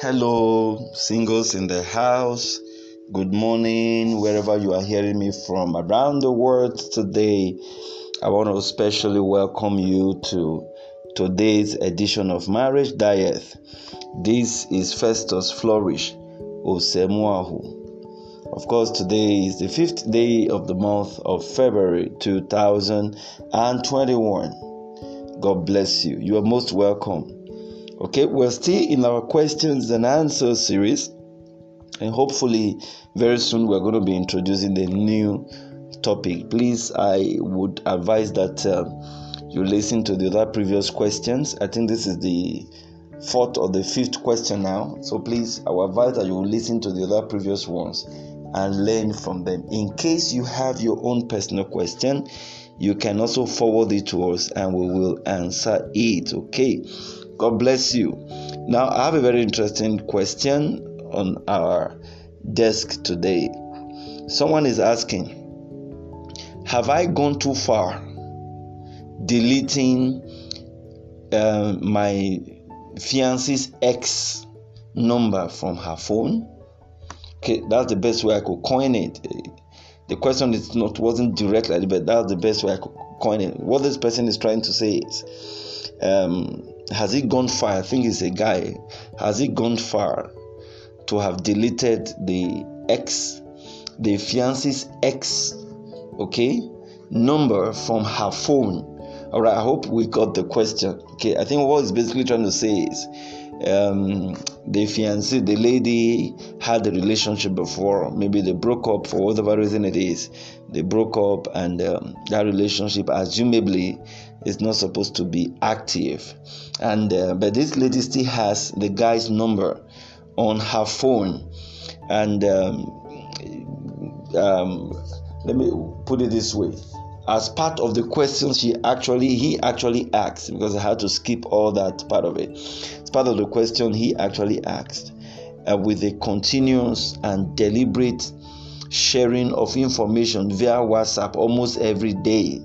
Hello, singles in the house. Good morning, wherever you are hearing me from around the world today. I want to especially welcome you to today's edition of Marriage Diet. This is Festus Flourish Osemuahu. Of course, today is the fifth day of the month of February 2021. God bless you. You are most welcome. Okay, we're still in our questions and answers series, and hopefully, very soon we're going to be introducing the new topic. Please, I would advise that uh, you listen to the other previous questions. I think this is the fourth or the fifth question now, so please, I would advise that you listen to the other previous ones and learn from them. In case you have your own personal question, you can also forward it to us and we will answer it. Okay. God bless you. Now, I have a very interesting question on our desk today. Someone is asking Have I gone too far deleting uh, my fiance's ex number from her phone? Okay, that's the best way I could coin it. The question is not wasn't directly, but that's the best way I could coin it. What this person is trying to say is um, has he gone far? I think he's a guy. Has he gone far to have deleted the ex, the fiance's ex, okay, number from her phone? All right, I hope we got the question. Okay, I think what he's basically trying to say is um, the fiancé, the lady had a relationship before. Maybe they broke up for whatever reason it is. They broke up, and um, that relationship, presumably, is not supposed to be active. And uh, but this lady still has the guy's number on her phone, and um, um, let me put it this way as part of the questions she actually he actually asked because I had to skip all that part of it. It's part of the question he actually asked uh, with a continuous and deliberate sharing of information via WhatsApp almost every day.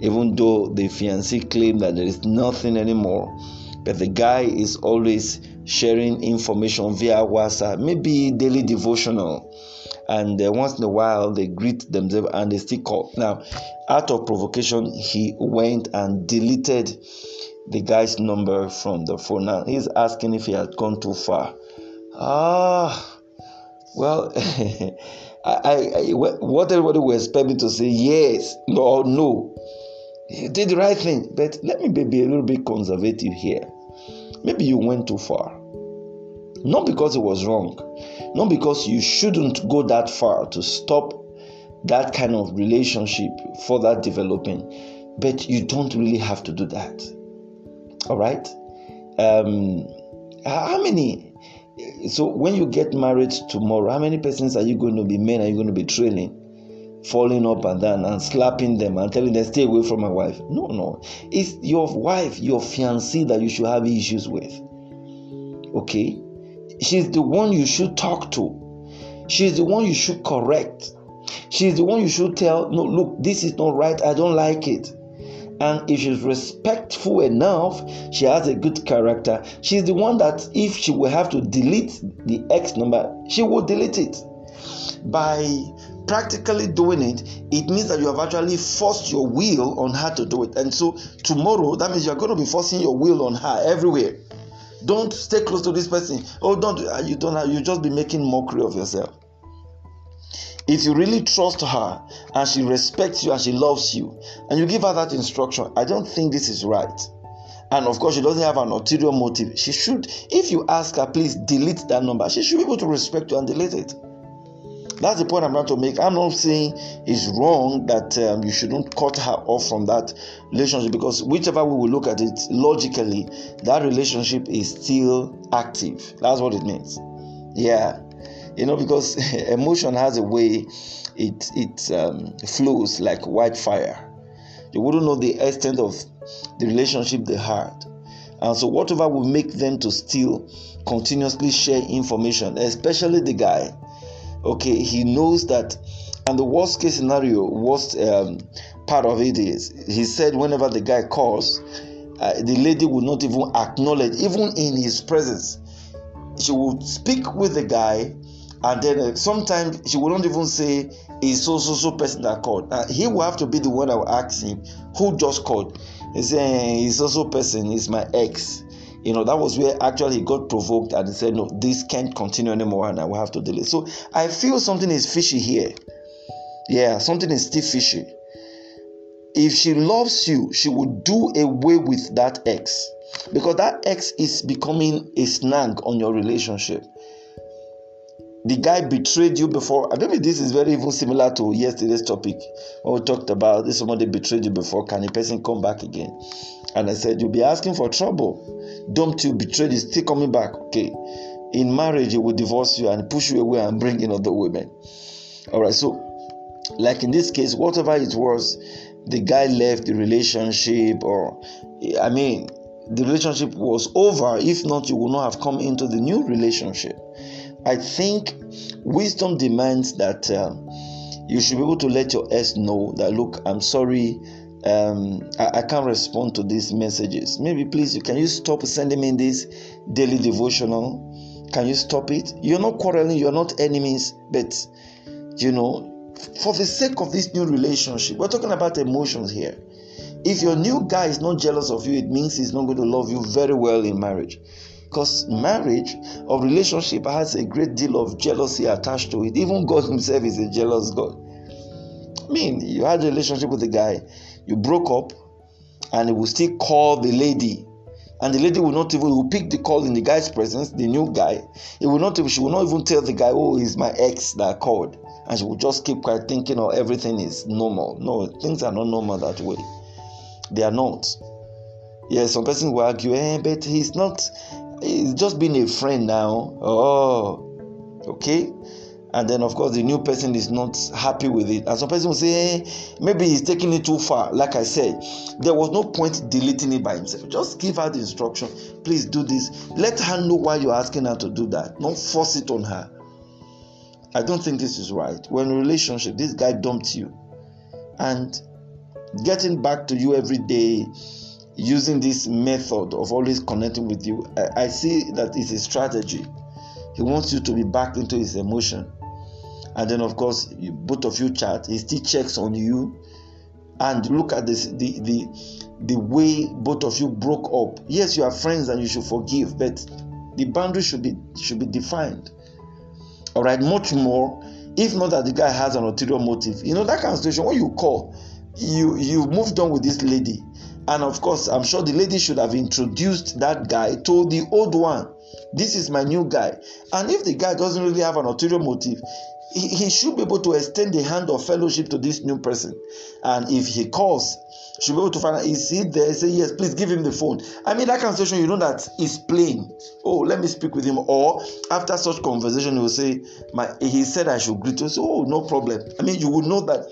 Even though the fiancé claimed that there is nothing anymore, but the guy is always sharing information via WhatsApp, maybe daily devotional and uh, once in a while they greet themselves and they still call. Now, out of provocation, he went and deleted the guy's number from the phone. Now he's asking if he had gone too far. Ah, well, I, I, what everybody will expect me to say yes, no, no. He did the right thing, but let me be a little bit conservative here. Maybe you went too far. Not because it was wrong, not because you shouldn't go that far to stop that kind of relationship further developing, but you don't really have to do that. All right? Um, how many? So, when you get married tomorrow, how many persons are you going to be men are you going to be trailing? Falling up and down and slapping them and telling them, stay away from my wife. No, no. It's your wife, your fiancée that you should have issues with. Okay? She's the one you should talk to. She's the one you should correct. She's the one you should tell, no, look, this is not right. I don't like it. And if she's respectful enough, she has a good character. She's the one that if she will have to delete the X number, she will delete it. By practically doing it, it means that you have actually forced your will on her to do it. And so tomorrow, that means you're going to be forcing your will on her everywhere. Don't stay close to this person. Oh, don't you don't you just be making mockery of yourself. If you really trust her and she respects you and she loves you, and you give her that instruction, I don't think this is right. And of course, she doesn't have an ulterior motive. She should, if you ask her, please delete that number, she should be able to respect you and delete it. That's the point I'm trying to make. I'm not saying it's wrong that um, you shouldn't cut her off from that relationship because whichever way we look at it logically, that relationship is still active. That's what it means. Yeah, you know, because emotion has a way it it um, flows like wildfire. You wouldn't know the extent of the relationship they had. And so, whatever will make them to still continuously share information, especially the guy, okay he knows that and the worst case scenario worst um, part of it is he said whenever the guy calls uh, the lady will not even acknowledge even in his presence she will speak with the guy and then uh, sometimes she will not even say is so so so person that called. Uh, he will have to be the one that will ask him who just called? He say he's also person is my ex you know that was where actually he got provoked and he said no this can't continue anymore and i will have to delete so i feel something is fishy here yeah something is still fishy if she loves you she will do away with that ex because that ex is becoming a snag on your relationship the guy betrayed you before. I don't this is very even similar to yesterday's topic when we talked about this somebody betrayed you before. Can a person come back again? And I said, You'll be asking for trouble. Don't you, betrayed you, still coming back. Okay. In marriage, he will divorce you and push you away and bring in other women. All right. So, like in this case, whatever it was, the guy left the relationship, or I mean, the relationship was over. If not, you would not have come into the new relationship. I think wisdom demands that uh, you should be able to let your ex know that look, I'm sorry, um, I, I, can't respond to these messages. Maybe please, can you stop sending me this daily devotional? Can you stop it? You're not quarreling, you're not enemies, but you know, for the sake of this new relationship, we're talking about emotions here. If your new guy is not jealous of you, it means he's not going to love you very well in marriage because marriage or relationship has a great deal of jealousy attached to it even god himself is a jealous god i mean you had a relationship with a guy you broke up and he will still call the lady. And the lady will not even will pick the call in the guy's presence the new guy. He will not even she will not even tell the guy oh he's my ex that called. And she will just keep quiet thinking oh everything is normal. No things are not normal that way. They are not. Yes some person will argue eh, but he's not He's just being a friend now. Oh, okay. And then, of course, the new person is not happy with it. And some person will say, hey, maybe he's taking it too far. Like I said, there was no point deleting it by himself. Just give her the instruction. Please do this. Let her know why you're asking her to do that. Don't force it on her. I don't think this is right. When in a relationship, this guy dumped you. And getting back to you every day using this method of always connecting with you, I, I see that it's a strategy. He wants you to be back into his emotion. And then, of course, both of you chat. He still checks on you. And look at this the, the, the way both of you broke up. Yes, you are friends and you should forgive, but the boundary should be should be defined. All right, much more. If not that the guy has an ulterior motive, you know that kind of situation. When you call, you you moved on with this lady, and of course, I'm sure the lady should have introduced that guy to the old one. This is my new guy. And if the guy doesn't really have an ulterior motive, he, should be able to extend the hand of fellowship to this new person. And if he calls, should be able to find out is he there? Say yes, please give him the phone. I mean that conversation, you know that is plain. Oh, let me speak with him. Or after such conversation, he will say, My he said I should greet you. So, oh, no problem. I mean, you would know that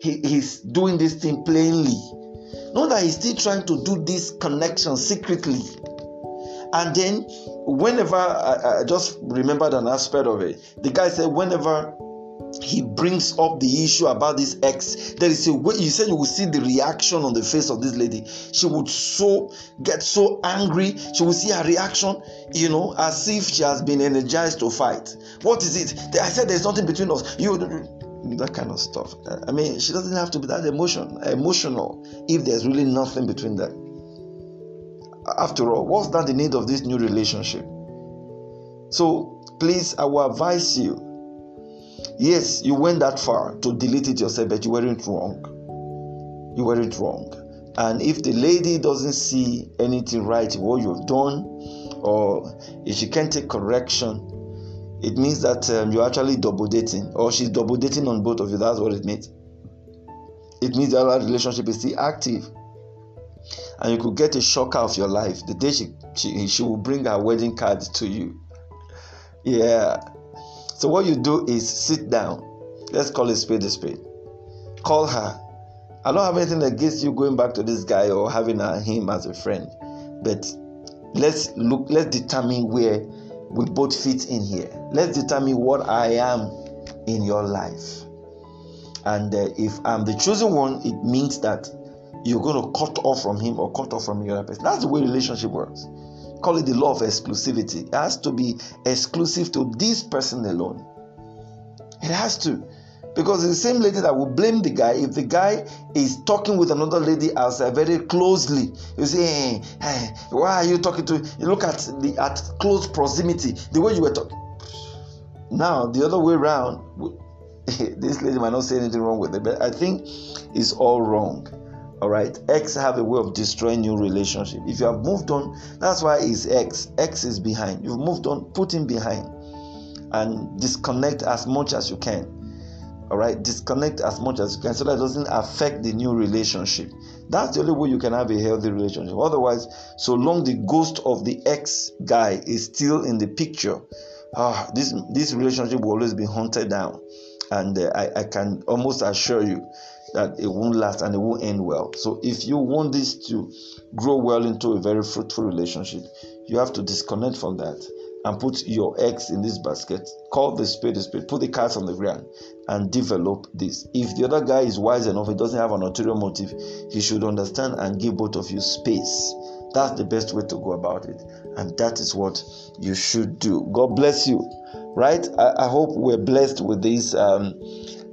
he, he's doing this thing plainly Know that he's still trying to do this connection secretly. And then, whenever I, I just remembered an aspect of it, the guy said, whenever he brings up the issue about this ex there is a way you said you will see the reaction on the face of this lady. She would so get so angry she will see her reaction you know as if she has been energized to fight. What is it? I said there's nothing between us. You that kind of stuff. I mean, she doesn't have to be that emotion, emotional if there's really nothing between them. After all, what's that the need of this new relationship? So please, I will advise you. Yes, you went that far to delete it yourself, but you weren't wrong. You weren't wrong. And if the lady doesn't see anything right what you've done, or if she can't take correction, it means that um, you're actually double dating, or she's double dating on both of you. That's what it means. It means that our relationship is still active, and you could get a shocker of your life the day she she, she will bring her wedding card to you. Yeah. So what you do is sit down. Let's call it spade a spade. Call her. I don't have anything against you going back to this guy or having him as a friend, but let's look. Let's determine where we both fit in here. Let's determine what I am in your life. And uh, if I'm the chosen one, it means that you're going to cut off from him or cut off from the other person. That's the way relationship works. call it the law of exclusivity. It has to be exclusive to this person alone. It has to. Because the same lady that will blame the guy if the guy is talking with another lady outside very closely. You say, hey, hey, why are you talking to? You look at the at close proximity, the way you were talking. Now the other way around, this lady might not say anything wrong with it, but I think it's all wrong. All right, X have a way of destroying new relationship. If you have moved on, that's why it's X. X is behind. You've moved on, put him behind, and disconnect as much as you can all right disconnect as much as you can so that doesn't affect the new relationship that's the only way you can have a healthy relationship otherwise so long the ghost of the ex guy is still in the picture ah this this relationship will always be hunted down and uh, I, I can almost assure you that it won't last and it won't end well so if you want this to grow well into a very fruitful relationship you have to disconnect from that and put your eggs in this basket. Call the spade a spade. Put the cards on the ground and develop this. If the other guy is wise enough, he doesn't have an ulterior motive, he should understand and give both of you space. That's the best way to go about it. And that is what you should do. God bless you. Right? I, I hope we're blessed with this um,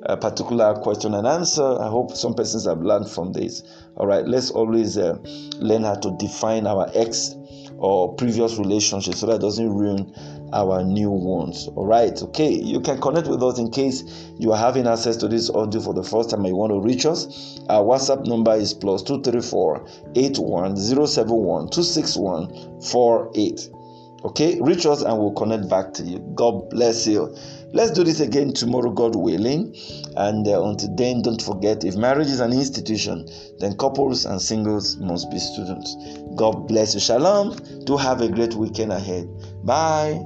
uh, particular question and answer. I hope some persons have learned from this. All right. Let's always uh, learn how to define our ex or previous relationships so that doesn't ruin our new ones. All right, okay. You can connect with us in case you are having access to this audio for the first time and you want to reach us. Our WhatsApp number is plus two three four eight one zero seven one two six one four eight. Okay, reach us and we'll connect back to you. God bless you. Let's do this again tomorrow, God willing. And uh, until then, don't forget if marriage is an institution, then couples and singles must be students. God bless you. Shalom. Do have a great weekend ahead. Bye.